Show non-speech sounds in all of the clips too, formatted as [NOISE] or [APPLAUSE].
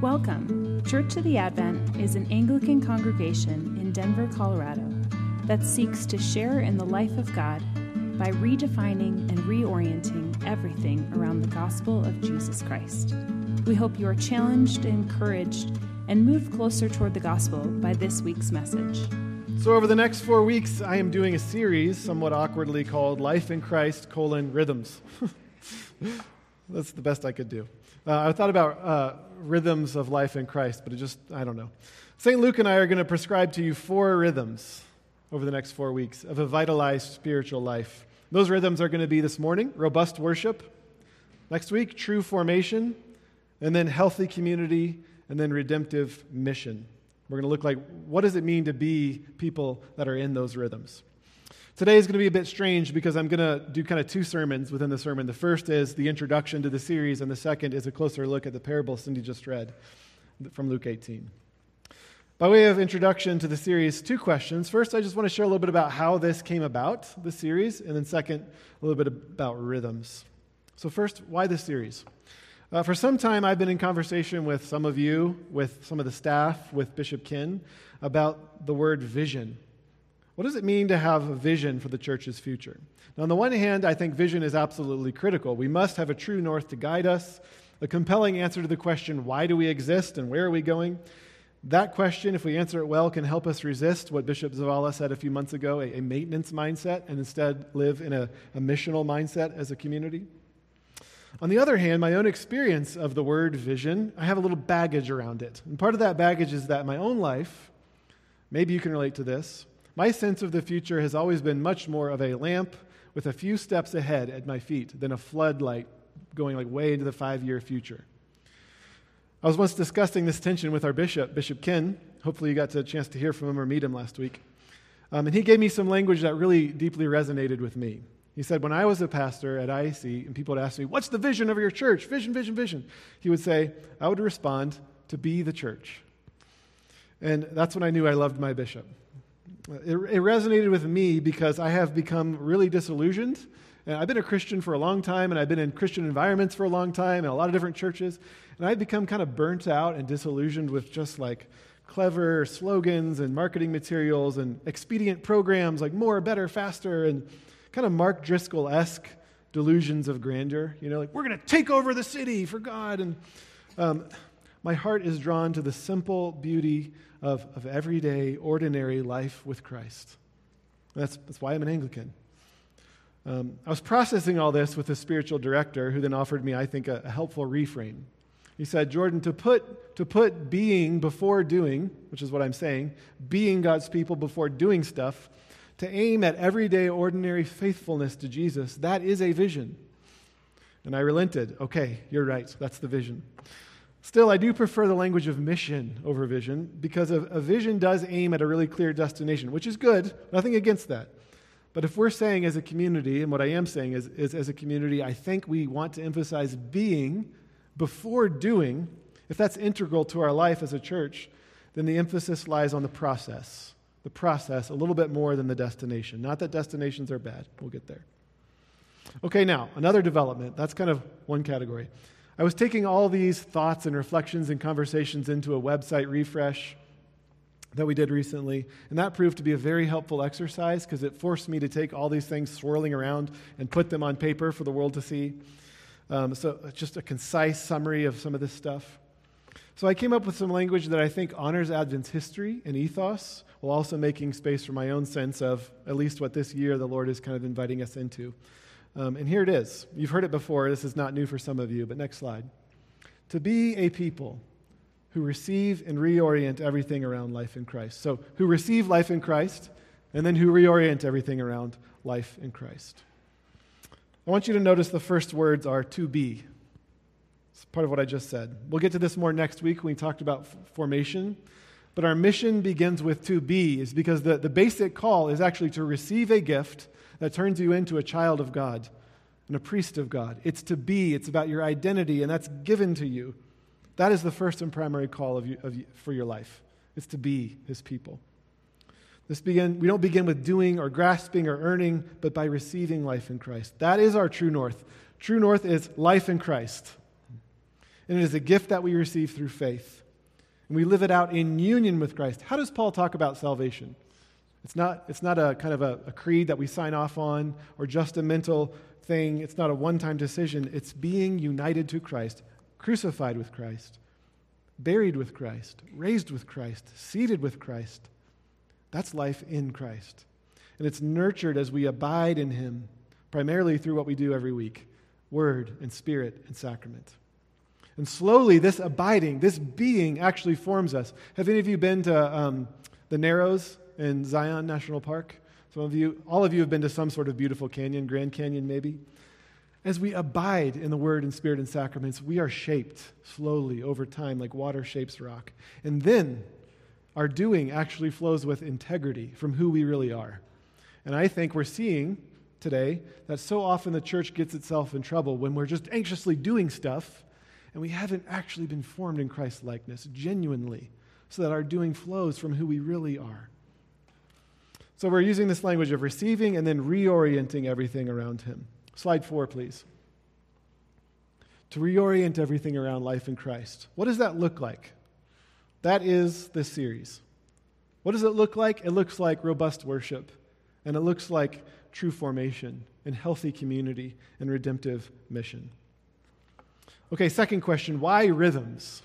Welcome. Church of the Advent is an Anglican congregation in Denver, Colorado that seeks to share in the life of God by redefining and reorienting everything around the gospel of Jesus Christ. We hope you are challenged, encouraged, and moved closer toward the gospel by this week's message. So, over the next four weeks, I am doing a series, somewhat awkwardly called Life in Christ, colon, Rhythms. [LAUGHS] That's the best I could do. Uh, I thought about uh, rhythms of life in Christ, but it just, I don't know. St. Luke and I are going to prescribe to you four rhythms over the next four weeks of a vitalized spiritual life. Those rhythms are going to be this morning robust worship, next week, true formation, and then healthy community, and then redemptive mission. We're going to look like what does it mean to be people that are in those rhythms. Today is going to be a bit strange because I'm going to do kind of two sermons within the sermon. The first is the introduction to the series, and the second is a closer look at the parable Cindy just read from Luke 18. By way of introduction to the series, two questions. First, I just want to share a little bit about how this came about, the series, and then second, a little bit about rhythms. So, first, why this series? Uh, for some time, I've been in conversation with some of you, with some of the staff, with Bishop Ken, about the word vision. What does it mean to have a vision for the church's future? Now, on the one hand, I think vision is absolutely critical. We must have a true north to guide us, a compelling answer to the question, why do we exist and where are we going? That question, if we answer it well, can help us resist what Bishop Zavala said a few months ago a, a maintenance mindset and instead live in a, a missional mindset as a community. On the other hand, my own experience of the word vision, I have a little baggage around it. And part of that baggage is that my own life, maybe you can relate to this, my sense of the future has always been much more of a lamp with a few steps ahead at my feet than a floodlight going like way into the five year future. I was once discussing this tension with our bishop, Bishop Ken. Hopefully, you got a chance to hear from him or meet him last week. Um, and he gave me some language that really deeply resonated with me. He said, When I was a pastor at IAC and people would ask me, What's the vision of your church? Vision, vision, vision. He would say, I would respond, To be the church. And that's when I knew I loved my bishop. It, it resonated with me because I have become really disillusioned. And I've been a Christian for a long time, and I've been in Christian environments for a long time, and a lot of different churches. And I've become kind of burnt out and disillusioned with just like clever slogans and marketing materials and expedient programs like more, better, faster, and kind of Mark Driscoll esque delusions of grandeur. You know, like, we're going to take over the city for God. And um, my heart is drawn to the simple beauty of, of everyday, ordinary life with Christ. That's, that's why I'm an Anglican. Um, I was processing all this with a spiritual director who then offered me, I think, a, a helpful reframe. He said, Jordan, to put, to put being before doing, which is what I'm saying, being God's people before doing stuff, to aim at everyday, ordinary faithfulness to Jesus, that is a vision. And I relented. Okay, you're right. That's the vision. Still, I do prefer the language of mission over vision because a, a, vision does aim at a really clear destination, which is good. Nothing against that. But if we're saying as a community, and what I am saying is, is as a community, I think we want to emphasize being before doing, if that's integral to our life as a church, then the emphasis lies on the process the process a little bit more than the destination. Not that destinations are bad, we'll get there. Okay, now, another development. That's kind of one category. I was taking all these thoughts and reflections and conversations into a website refresh that we did recently, and that proved to be a very helpful exercise because it forced me to take all these things swirling around and put them on paper for the world to see. Um, so, just a concise summary of some of this stuff. So, I came up with some language that I think honors Advent's history and ethos while also making space for my own sense of at least what this year the Lord is kind of inviting us into. Um, and here it is. You've heard it before. This is not new for some of you, but next slide. To be a people who receive and reorient everything around life in Christ. So, who receive life in Christ, and then who reorient everything around life in Christ. I want you to notice the first words are to be. It's part of what I just said. We'll get to this more next week when we talked about formation. But our mission begins with to be, is because the, the basic call is actually to receive a gift that turns you into a child of God and a priest of God. It's to be, it's about your identity, and that's given to you. That is the first and primary call of you, of you, for your life. It's to be his people. This begin, we don't begin with doing or grasping or earning, but by receiving life in Christ. That is our true north. True north is life in Christ. And it is a gift that we receive through faith. And we live it out in union with Christ. How does Paul talk about salvation? It's not, it's not a kind of a, a creed that we sign off on or just a mental thing. It's not a one time decision. It's being united to Christ, crucified with Christ, buried with Christ, raised with Christ, seated with Christ. That's life in Christ. And it's nurtured as we abide in Him, primarily through what we do every week word and spirit and sacrament. And slowly, this abiding, this being actually forms us. Have any of you been to um, the Narrows in Zion National Park? Some of you, all of you have been to some sort of beautiful canyon, Grand Canyon maybe. As we abide in the Word and Spirit and sacraments, we are shaped slowly over time like water shapes rock. And then our doing actually flows with integrity from who we really are. And I think we're seeing today that so often the church gets itself in trouble when we're just anxiously doing stuff and we haven't actually been formed in Christ's likeness genuinely so that our doing flows from who we really are. So we're using this language of receiving and then reorienting everything around him. Slide four, please. To reorient everything around life in Christ. What does that look like? That is this series. What does it look like? It looks like robust worship, and it looks like true formation and healthy community and redemptive mission. Okay, second question why rhythms?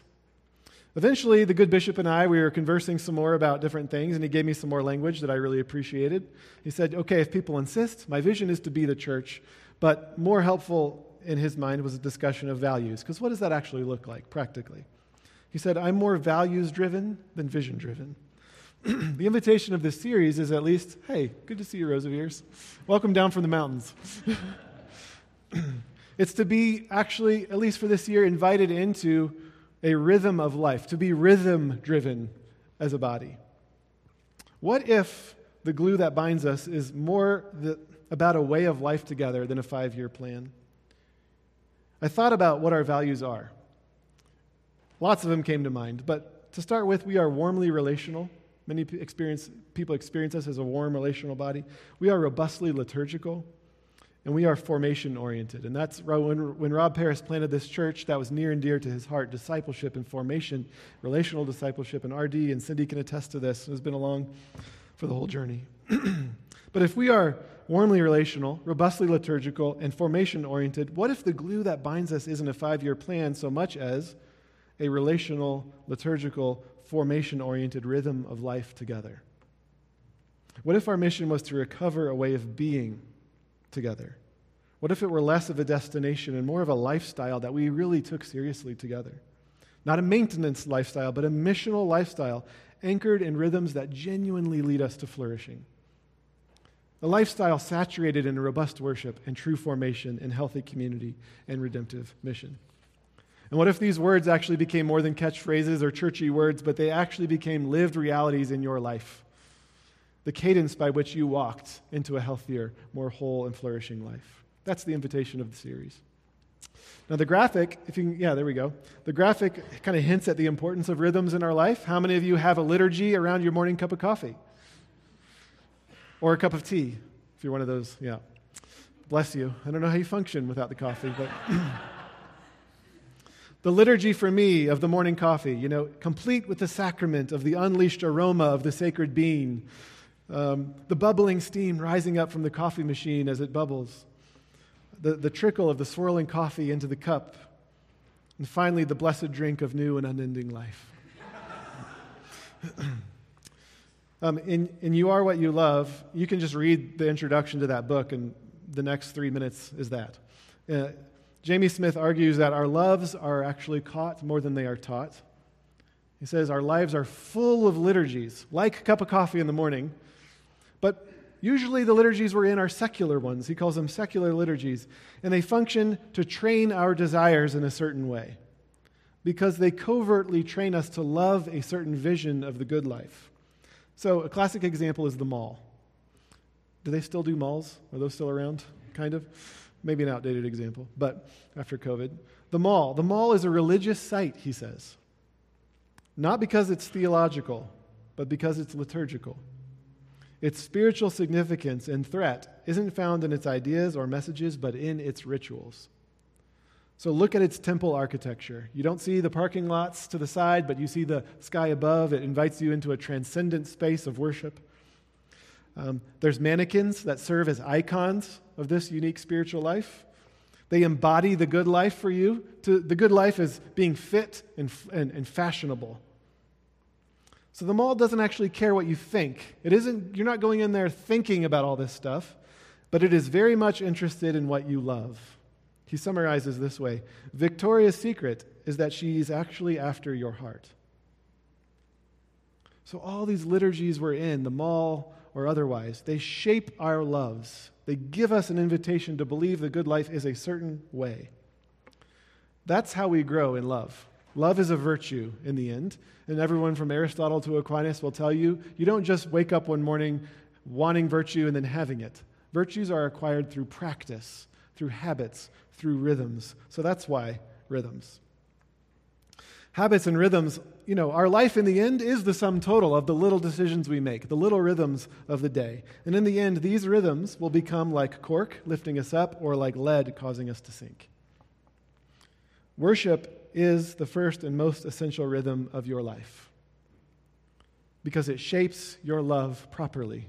Eventually, the good bishop and I, we were conversing some more about different things, and he gave me some more language that I really appreciated. He said, Okay, if people insist, my vision is to be the church, but more helpful in his mind was a discussion of values, because what does that actually look like practically? He said, I'm more values driven than vision driven. [CLEARS THROAT] the invitation of this series is at least, hey, good to see you, Rose of Ears. Welcome down from the mountains. [CLEARS THROAT] it's to be actually, at least for this year, invited into a rhythm of life, to be rhythm driven as a body. What if the glue that binds us is more the, about a way of life together than a five year plan? I thought about what our values are. Lots of them came to mind, but to start with, we are warmly relational. Many experience, people experience us as a warm relational body. We are robustly liturgical and we are formation oriented. And that's when, when Rob Paris planted this church, that was near and dear to his heart discipleship and formation, relational discipleship. And RD and Cindy can attest to this. It's been along for the whole journey. [CLEARS THROAT] but if we are warmly relational, robustly liturgical, and formation oriented, what if the glue that binds us isn't a five year plan so much as a relational, liturgical, formation oriented rhythm of life together? What if our mission was to recover a way of being? Together? What if it were less of a destination and more of a lifestyle that we really took seriously together? Not a maintenance lifestyle, but a missional lifestyle anchored in rhythms that genuinely lead us to flourishing. A lifestyle saturated in robust worship and true formation and healthy community and redemptive mission. And what if these words actually became more than catchphrases or churchy words, but they actually became lived realities in your life? The cadence by which you walked into a healthier, more whole, and flourishing life. That's the invitation of the series. Now, the graphic, if you can, yeah, there we go. The graphic kind of hints at the importance of rhythms in our life. How many of you have a liturgy around your morning cup of coffee? Or a cup of tea, if you're one of those, yeah. Bless you. I don't know how you function without the coffee, but. [CLEARS THROAT] the liturgy for me of the morning coffee, you know, complete with the sacrament of the unleashed aroma of the sacred bean, um, the bubbling steam rising up from the coffee machine as it bubbles, the, the trickle of the swirling coffee into the cup, and finally the blessed drink of new and unending life. [CLEARS THROAT] um, in, in You Are What You Love, you can just read the introduction to that book, and the next three minutes is that. Uh, Jamie Smith argues that our loves are actually caught more than they are taught. He says our lives are full of liturgies, like a cup of coffee in the morning, but usually the liturgies we're in are secular ones. He calls them secular liturgies. And they function to train our desires in a certain way because they covertly train us to love a certain vision of the good life. So, a classic example is the mall. Do they still do malls? Are those still around? Kind of? Maybe an outdated example, but after COVID. The mall. The mall is a religious site, he says. Not because it's theological, but because it's liturgical. Its spiritual significance and threat isn't found in its ideas or messages, but in its rituals. So look at its temple architecture. You don't see the parking lots to the side, but you see the sky above. It invites you into a transcendent space of worship. Um, there's mannequins that serve as icons of this unique spiritual life. They embody the good life for you. To, the good life is being fit and, and, and fashionable. So the mall doesn't actually care what you think. It isn't, you're not going in there thinking about all this stuff, but it is very much interested in what you love. He summarizes this way Victoria's secret is that she's actually after your heart. So, all these liturgies we're in, the mall or otherwise, they shape our loves. They give us an invitation to believe the good life is a certain way. That's how we grow in love. Love is a virtue in the end. And everyone from Aristotle to Aquinas will tell you you don't just wake up one morning wanting virtue and then having it. Virtues are acquired through practice, through habits, through rhythms. So that's why rhythms. Habits and rhythms, you know, our life in the end is the sum total of the little decisions we make, the little rhythms of the day. And in the end, these rhythms will become like cork lifting us up or like lead causing us to sink. Worship is the first and most essential rhythm of your life because it shapes your love properly.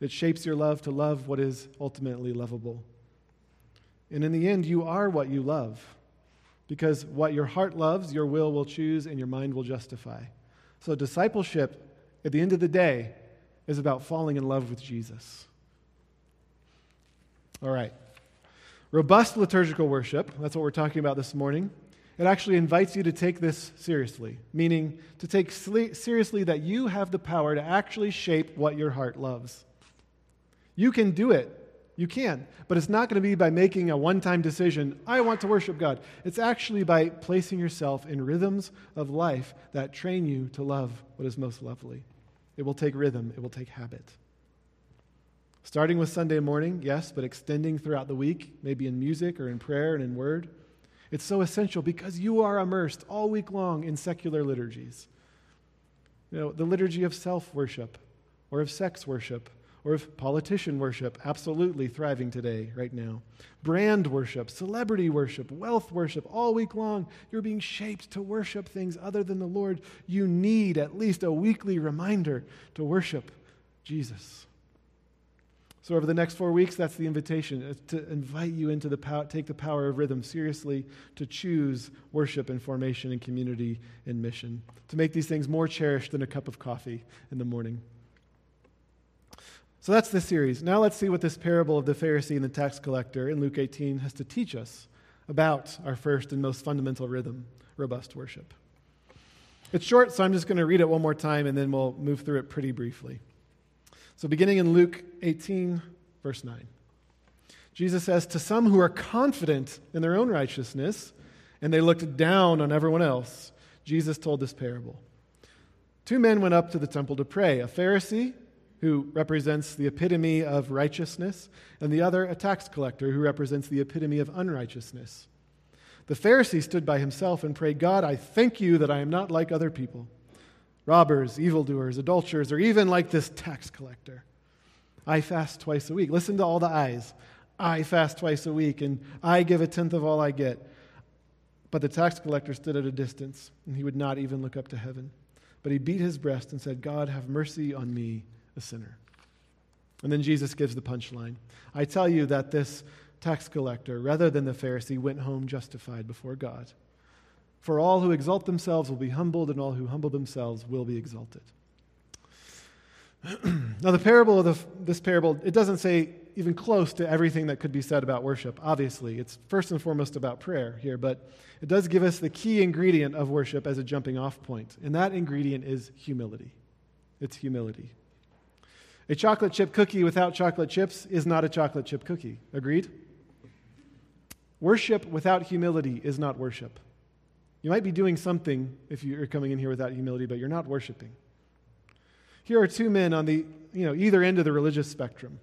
It shapes your love to love what is ultimately lovable. And in the end, you are what you love. Because what your heart loves, your will will choose and your mind will justify. So, discipleship, at the end of the day, is about falling in love with Jesus. All right. Robust liturgical worship, that's what we're talking about this morning. It actually invites you to take this seriously, meaning to take seriously that you have the power to actually shape what your heart loves. You can do it you can, but it's not going to be by making a one time decision, I want to worship God. It's actually by placing yourself in rhythms of life that train you to love what is most lovely. It will take rhythm, it will take habit. Starting with Sunday morning, yes, but extending throughout the week, maybe in music or in prayer and in word. It's so essential because you are immersed all week long in secular liturgies. You know, the liturgy of self worship or of sex worship or of politician worship, absolutely thriving today, right now. Brand worship, celebrity worship, wealth worship, all week long, you're being shaped to worship things other than the Lord. You need at least a weekly reminder to worship Jesus. So, over the next four weeks, that's the invitation uh, to invite you into the power, take the power of rhythm seriously, to choose worship and formation and community and mission, to make these things more cherished than a cup of coffee in the morning. So that's the series. Now let's see what this parable of the Pharisee and the tax collector in Luke 18 has to teach us about our first and most fundamental rhythm, robust worship. It's short, so I'm just going to read it one more time and then we'll move through it pretty briefly. So, beginning in Luke 18, verse 9, Jesus says, To some who are confident in their own righteousness and they looked down on everyone else, Jesus told this parable. Two men went up to the temple to pray a Pharisee who represents the epitome of righteousness, and the other a tax collector who represents the epitome of unrighteousness. The Pharisee stood by himself and prayed, God, I thank you that I am not like other people robbers, evildoers, adulterers, or even like this tax collector. I fast twice a week. Listen to all the eyes. I fast twice a week, and I give a tenth of all I get. But the tax collector stood at a distance, and he would not even look up to heaven. But he beat his breast and said, God, have mercy on me, a sinner. And then Jesus gives the punchline I tell you that this tax collector, rather than the Pharisee, went home justified before God. For all who exalt themselves will be humbled, and all who humble themselves will be exalted. [CLEARS THROAT] now, the parable of the, this parable, it doesn't say even close to everything that could be said about worship. Obviously, it's first and foremost about prayer here, but it does give us the key ingredient of worship as a jumping off point, and that ingredient is humility. It's humility. A chocolate chip cookie without chocolate chips is not a chocolate chip cookie. Agreed? Worship without humility is not worship. You might be doing something if you're coming in here without humility, but you're not worshiping. Here are two men on the you know, either end of the religious spectrum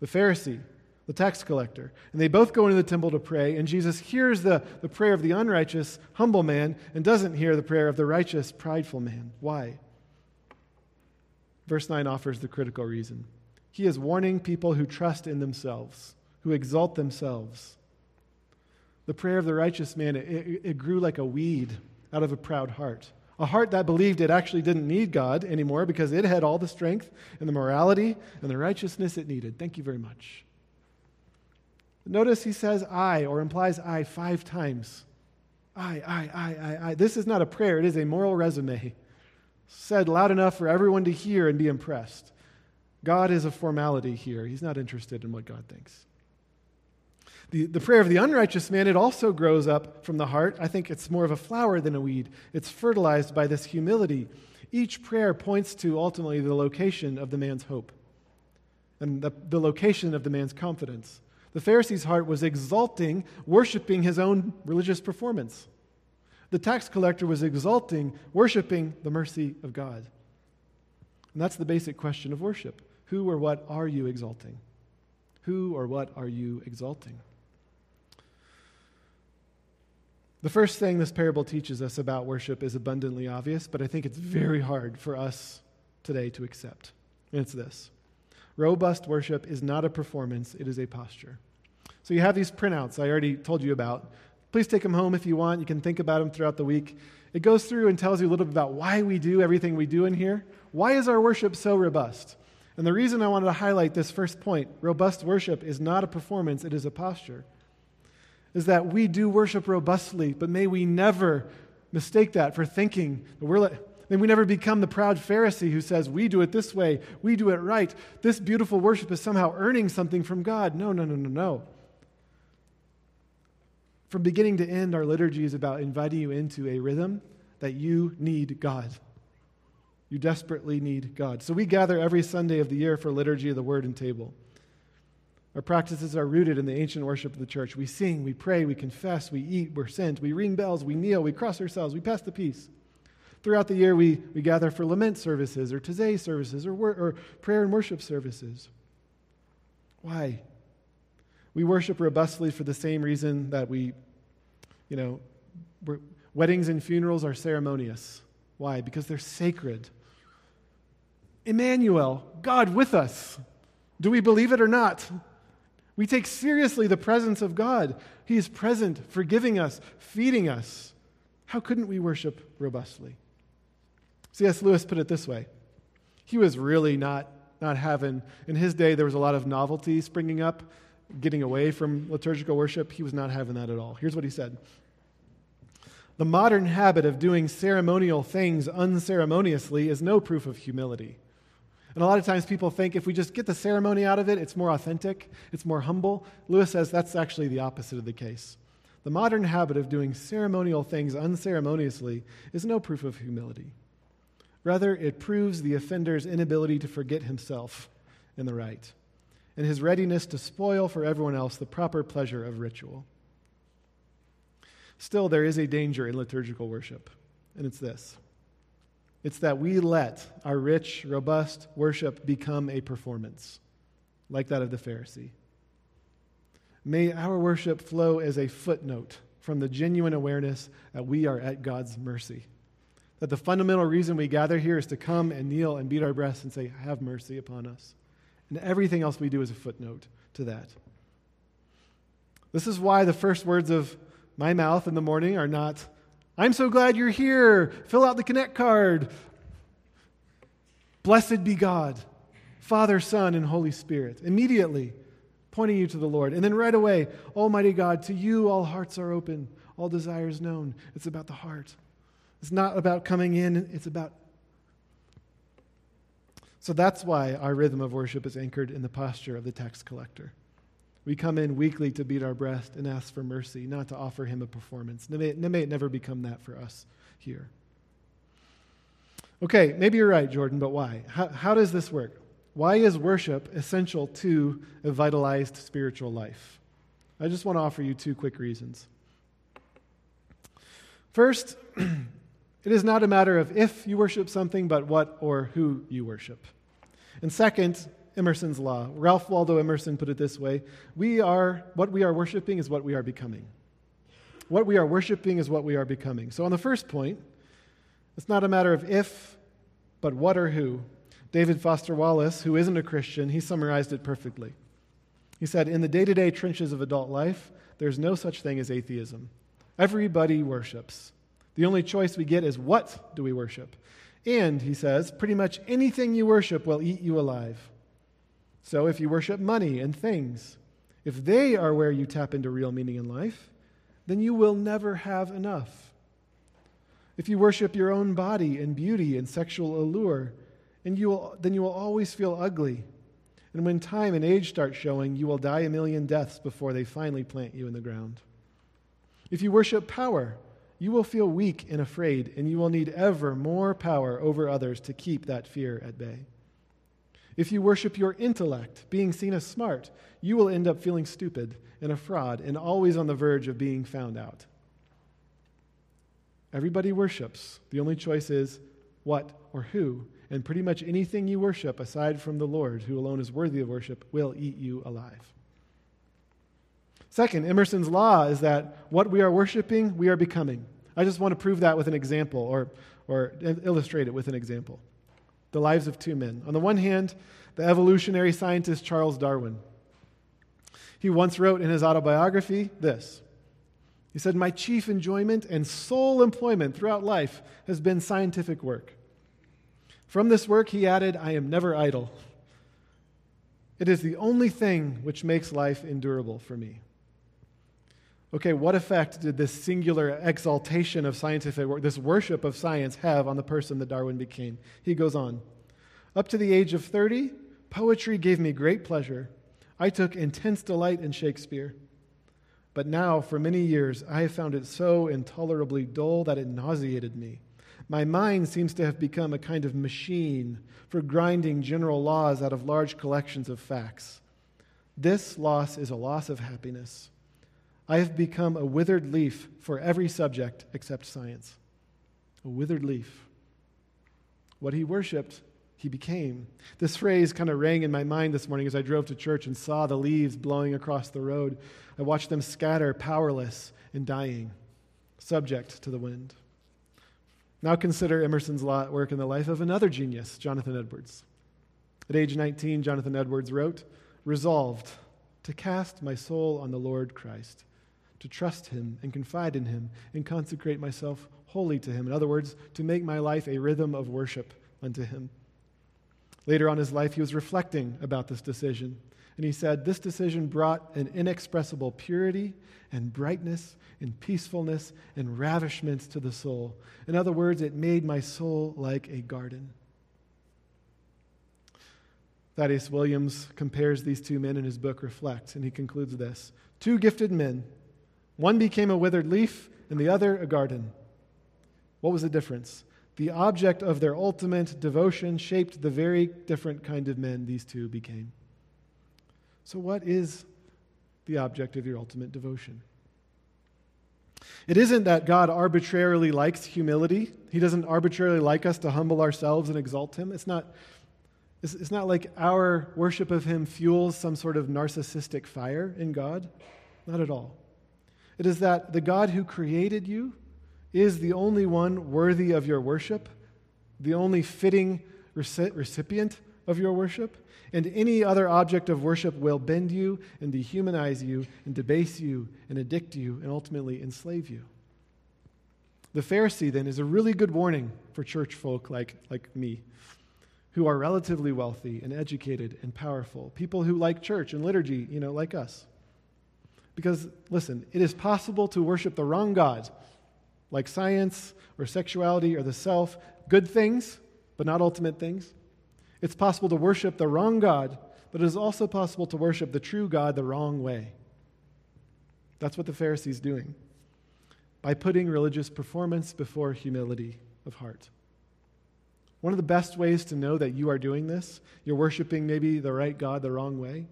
the Pharisee, the tax collector. And they both go into the temple to pray, and Jesus hears the, the prayer of the unrighteous, humble man, and doesn't hear the prayer of the righteous, prideful man. Why? Verse 9 offers the critical reason. He is warning people who trust in themselves, who exalt themselves. The prayer of the righteous man, it, it, grew like a weed out of a proud heart. A heart that believed it actually didn't need God anymore because it had all the strength and the morality and the righteousness it needed. Thank you very much. Notice he says I or implies I five times. I, I, I, I, I. This is not a prayer, it is a moral resume said loud enough for everyone to hear and be impressed. God is a formality here. He's not interested in what God thinks. The, the prayer of the unrighteous man, it also grows up from the heart. I think it's more of a flower than a weed. It's fertilized by this humility. Each prayer points to ultimately the location of the man's hope and the, the location of the man's confidence. The Pharisee's heart was exalting, worshiping his own religious performance. The tax collector was exalting, worshiping the mercy of God. And that's the basic question of worship. Who or what are you exalting? Who or what are you exalting? The first thing this parable teaches us about worship is abundantly obvious, but I think it's very hard for us today to accept. And it's this robust worship is not a performance, it is a posture. So you have these printouts I already told you about. Please take them home if you want. You can think about them throughout the week. It goes through and tells you a little bit about why we do everything we do in here. Why is our worship so robust? And the reason I wanted to highlight this first point robust worship is not a performance, it is a posture is that we do worship robustly, but may we never mistake that for thinking that we're like, May we never become the proud Pharisee who says, We do it this way, we do it right. This beautiful worship is somehow earning something from God. No, no, no, no, no. From beginning to end, our liturgy is about inviting you into a rhythm that you need God. You desperately need God. So we gather every Sunday of the year for liturgy of the word and table. Our practices are rooted in the ancient worship of the church. We sing, we pray, we confess, we eat, we're sent, we ring bells, we kneel, we cross ourselves, we pass the peace. Throughout the year, we, we gather for lament services or Taizé services or, or prayer and worship services. Why? We worship robustly for the same reason that we, you know, weddings and funerals are ceremonious. Why? Because they're sacred. Emmanuel, God with us. Do we believe it or not? We take seriously the presence of God. He is present, forgiving us, feeding us. How couldn't we worship robustly? C.S. Lewis put it this way He was really not, not having, in his day, there was a lot of novelty springing up, getting away from liturgical worship. He was not having that at all. Here's what he said The modern habit of doing ceremonial things unceremoniously is no proof of humility. And a lot of times people think if we just get the ceremony out of it, it's more authentic, it's more humble. Lewis says that's actually the opposite of the case. The modern habit of doing ceremonial things unceremoniously is no proof of humility. Rather, it proves the offender's inability to forget himself in the right and his readiness to spoil for everyone else the proper pleasure of ritual. Still, there is a danger in liturgical worship, and it's this it's that we let our rich, robust worship become a performance, like that of the Pharisee. May our worship flow as a footnote from the genuine awareness that we are at God's mercy. That the fundamental reason we gather here is to come and kneel and beat our breasts and say, Have mercy upon us. And everything else we do is a footnote to that. This is why the first words of my mouth in the morning are not, I'm so glad you're here. Fill out the Connect card. Blessed be God, Father, Son, and Holy Spirit. Immediately pointing you to the Lord. And then right away, Almighty God, to you all hearts are open, all desires known. It's about the heart. It's not about coming in, it's about. So that's why our rhythm of worship is anchored in the posture of the tax collector. We come in weekly to beat our breast and ask for mercy, not to offer him a performance. May, may it never become that for us here. Okay, maybe you're right, Jordan, but why? How, how does this work? Why is worship essential to a vitalized spiritual life? I just want to offer you two quick reasons. First, [CLEARS THROAT] it is not a matter of if you worship something, but what or who you worship. And second, Emerson's law. Ralph Waldo Emerson put it this way we are, what we are worshiping is what we are becoming. What we are worshiping is what we are becoming. So, on the first point, it's not a matter of if, but what or who. David Foster Wallace, who isn't a Christian, he summarized it perfectly. He said, In the day to day trenches of adult life, there's no such thing as atheism. Everybody worships. The only choice we get is what do we worship? And, he says, pretty much anything you worship will eat you alive. So if you worship money and things, if they are where you tap into real meaning in life, then you will never have enough. If you worship your own body and beauty and sexual allure, and you will, then you will always feel ugly. And when time and age start showing, you will die a million deaths before they finally plant you in the ground. If you worship power, you will feel weak and afraid, and you will need ever more power over others to keep that fear at bay. If you worship your intellect, being seen as smart, you will end up feeling stupid and a fraud and always on the verge of being found out. Everybody worships. The only choice is what or who. And pretty much anything you worship aside from the Lord, who alone is worthy of worship, will eat you alive. Second, Emerson's law is that what we are worshiping, we are becoming. I just want to prove that with an example or, or illustrate it with an example. The lives of two men. On the one hand, the evolutionary scientist Charles Darwin. He once wrote in his autobiography this He said, My chief enjoyment and sole employment throughout life has been scientific work. From this work, he added, I am never idle. It is the only thing which makes life endurable for me. Okay, what effect did this singular exaltation of scientific work, this worship of science, have on the person that Darwin became? He goes on Up to the age of 30, poetry gave me great pleasure. I took intense delight in Shakespeare. But now, for many years, I have found it so intolerably dull that it nauseated me. My mind seems to have become a kind of machine for grinding general laws out of large collections of facts. This loss is a loss of happiness. I have become a withered leaf for every subject except science. A withered leaf. What he worshiped, he became. This phrase kind of rang in my mind this morning as I drove to church and saw the leaves blowing across the road. I watched them scatter, powerless and dying, subject to the wind. Now consider Emerson's work in the life of another genius, Jonathan Edwards. At age 19, Jonathan Edwards wrote, Resolved to cast my soul on the Lord Christ to trust Him and confide in Him and consecrate myself wholly to Him. In other words, to make my life a rhythm of worship unto Him. Later on in his life, he was reflecting about this decision. And he said, This decision brought an inexpressible purity and brightness and peacefulness and ravishment to the soul. In other words, it made my soul like a garden. Thaddeus Williams compares these two men in his book Reflect, and he concludes this Two gifted men one became a withered leaf, and the other a garden. What was the difference? The object of their ultimate devotion shaped the very different kind of men these two became. So, what is the object of your ultimate devotion? It isn't that God arbitrarily likes humility. He doesn't arbitrarily like us to humble ourselves and exalt Him. It's not, it's, it's not like our worship of Him fuels some sort of narcissistic fire in God. Not at all. It is that the God who created you is the only one worthy of your worship, the only fitting recipient of your worship, and any other object of worship will bend you and dehumanize you and debase you and addict you and ultimately enslave you. The Pharisee, then, is a really good warning for church folk like, like me, who are relatively wealthy and educated and powerful, people who like church and liturgy, you know, like us. Because, listen, it is possible to worship the wrong God, like science or sexuality or the self, good things, but not ultimate things. It's possible to worship the wrong God, but it is also possible to worship the true God the wrong way. That's what the Pharisees doing by putting religious performance before humility of heart. One of the best ways to know that you are doing this, you're worshiping maybe the right God the wrong way,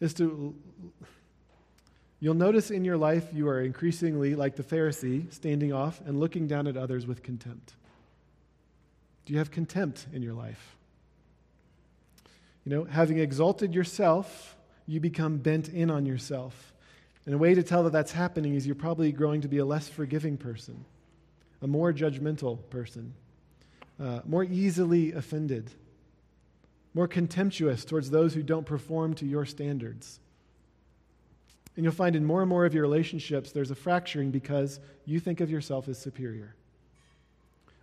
is to You'll notice in your life you are increasingly like the Pharisee, standing off and looking down at others with contempt. Do you have contempt in your life? You know, having exalted yourself, you become bent in on yourself. And a way to tell that that's happening is you're probably growing to be a less forgiving person, a more judgmental person, uh, more easily offended, more contemptuous towards those who don't perform to your standards. And you'll find in more and more of your relationships there's a fracturing because you think of yourself as superior.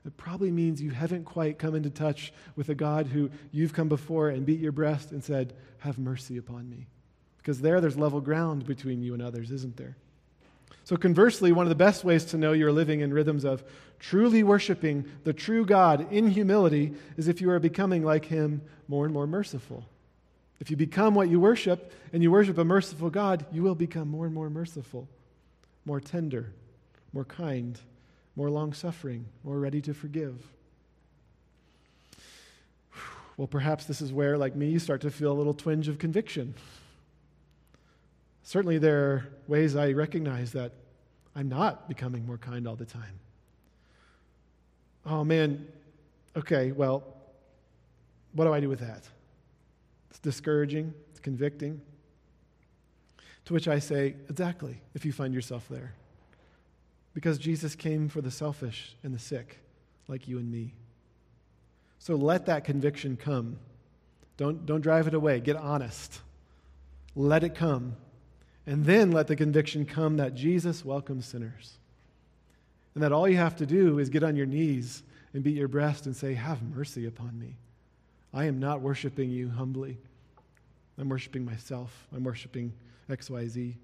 It probably means you haven't quite come into touch with a God who you've come before and beat your breast and said, Have mercy upon me. Because there, there's level ground between you and others, isn't there? So, conversely, one of the best ways to know you're living in rhythms of truly worshiping the true God in humility is if you are becoming like Him more and more merciful. If you become what you worship and you worship a merciful God, you will become more and more merciful, more tender, more kind, more long suffering, more ready to forgive. Well, perhaps this is where, like me, you start to feel a little twinge of conviction. Certainly, there are ways I recognize that I'm not becoming more kind all the time. Oh, man, okay, well, what do I do with that? It's discouraging, it's convicting. To which I say, exactly, if you find yourself there. Because Jesus came for the selfish and the sick, like you and me. So let that conviction come. Don't, don't drive it away. Get honest. Let it come. And then let the conviction come that Jesus welcomes sinners. And that all you have to do is get on your knees and beat your breast and say, Have mercy upon me. I am not worshiping you humbly. I'm worshiping myself. I'm worshiping XYZ.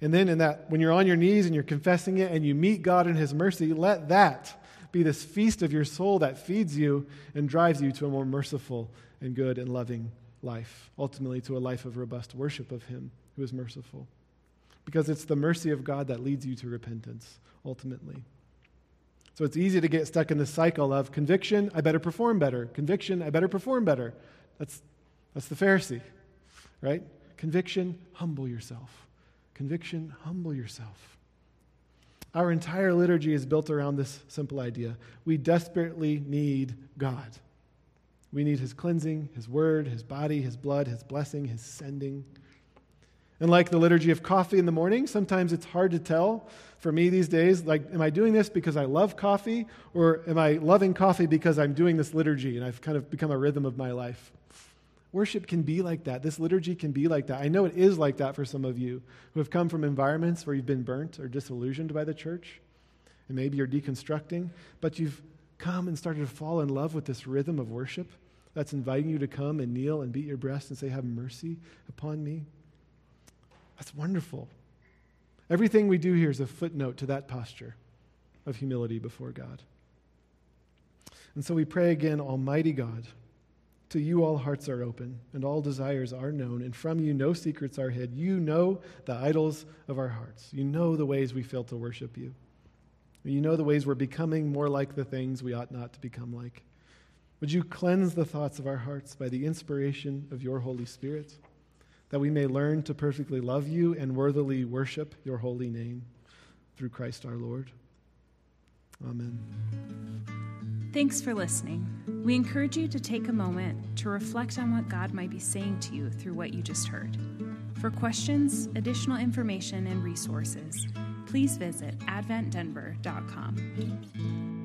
And then in that when you're on your knees and you're confessing it and you meet God in his mercy, let that be this feast of your soul that feeds you and drives you to a more merciful and good and loving life, ultimately to a life of robust worship of him who is merciful. Because it's the mercy of God that leads you to repentance, ultimately. So it's easy to get stuck in the cycle of conviction, I better perform better. Conviction, I better perform better. That's, that's the Pharisee, right? Conviction, humble yourself. Conviction, humble yourself. Our entire liturgy is built around this simple idea. We desperately need God. We need His cleansing, His word, His body, His blood, His blessing, His sending. And like the liturgy of coffee in the morning, sometimes it's hard to tell for me these days like, am I doing this because I love coffee, or am I loving coffee because I'm doing this liturgy and I've kind of become a rhythm of my life? Worship can be like that. This liturgy can be like that. I know it is like that for some of you who have come from environments where you've been burnt or disillusioned by the church, and maybe you're deconstructing, but you've come and started to fall in love with this rhythm of worship that's inviting you to come and kneel and beat your breast and say, Have mercy upon me. That's wonderful. Everything we do here is a footnote to that posture of humility before God. And so we pray again, Almighty God, to you all hearts are open and all desires are known, and from you no secrets are hid. You know the idols of our hearts. You know the ways we fail to worship you. You know the ways we're becoming more like the things we ought not to become like. Would you cleanse the thoughts of our hearts by the inspiration of your Holy Spirit? That we may learn to perfectly love you and worthily worship your holy name through Christ our Lord. Amen. Thanks for listening. We encourage you to take a moment to reflect on what God might be saying to you through what you just heard. For questions, additional information, and resources, please visit adventdenver.com.